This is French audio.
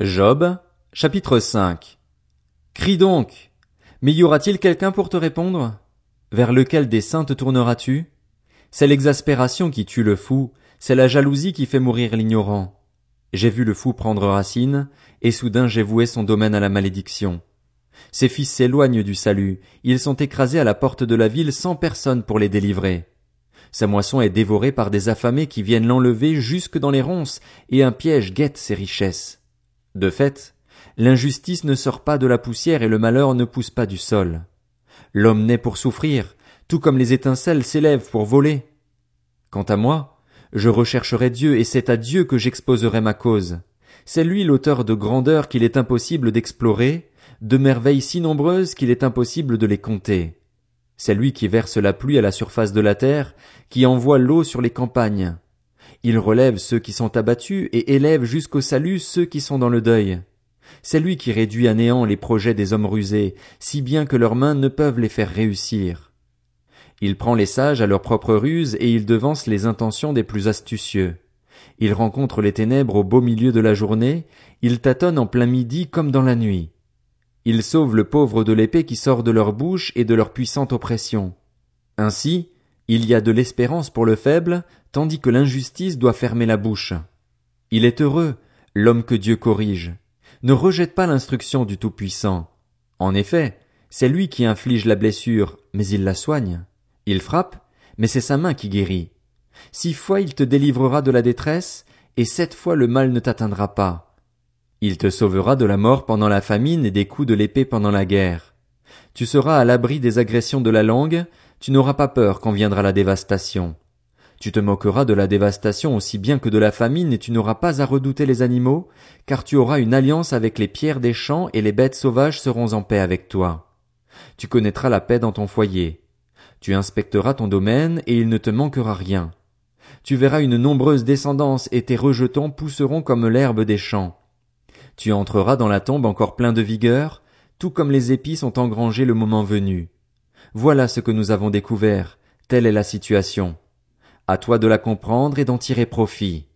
Job, chapitre 5 Crie donc. Mais y aura-t-il quelqu'un pour te répondre? Vers lequel des saints te tourneras-tu? C'est l'exaspération qui tue le fou, c'est la jalousie qui fait mourir l'ignorant. J'ai vu le fou prendre racine, et soudain j'ai voué son domaine à la malédiction. Ses fils s'éloignent du salut, ils sont écrasés à la porte de la ville sans personne pour les délivrer. Sa moisson est dévorée par des affamés qui viennent l'enlever jusque dans les ronces, et un piège guette ses richesses. De fait, l'injustice ne sort pas de la poussière et le malheur ne pousse pas du sol. L'homme naît pour souffrir, tout comme les étincelles s'élèvent pour voler. Quant à moi, je rechercherai Dieu et c'est à Dieu que j'exposerai ma cause. C'est lui l'auteur de grandeurs qu'il est impossible d'explorer, de merveilles si nombreuses qu'il est impossible de les compter. C'est lui qui verse la pluie à la surface de la terre, qui envoie l'eau sur les campagnes. Il relève ceux qui sont abattus et élève jusqu'au salut ceux qui sont dans le deuil. C'est lui qui réduit à néant les projets des hommes rusés, si bien que leurs mains ne peuvent les faire réussir. Il prend les sages à leur propre ruse et il devance les intentions des plus astucieux. Il rencontre les ténèbres au beau milieu de la journée, il tâtonne en plein midi comme dans la nuit. Il sauve le pauvre de l'épée qui sort de leur bouche et de leur puissante oppression. Ainsi, il y a de l'espérance pour le faible, tandis que l'injustice doit fermer la bouche. Il est heureux, l'homme que Dieu corrige. Ne rejette pas l'instruction du Tout-Puissant. En effet, c'est lui qui inflige la blessure, mais il la soigne. Il frappe, mais c'est sa main qui guérit. Six fois il te délivrera de la détresse, et sept fois le mal ne t'atteindra pas. Il te sauvera de la mort pendant la famine et des coups de l'épée pendant la guerre. Tu seras à l'abri des agressions de la langue, tu n'auras pas peur quand viendra la dévastation. Tu te moqueras de la dévastation aussi bien que de la famine et tu n'auras pas à redouter les animaux, car tu auras une alliance avec les pierres des champs et les bêtes sauvages seront en paix avec toi. Tu connaîtras la paix dans ton foyer. Tu inspecteras ton domaine et il ne te manquera rien. Tu verras une nombreuse descendance et tes rejetons pousseront comme l'herbe des champs. Tu entreras dans la tombe encore plein de vigueur, tout comme les épis sont engrangés le moment venu. Voilà ce que nous avons découvert, telle est la situation. À toi de la comprendre et d'en tirer profit.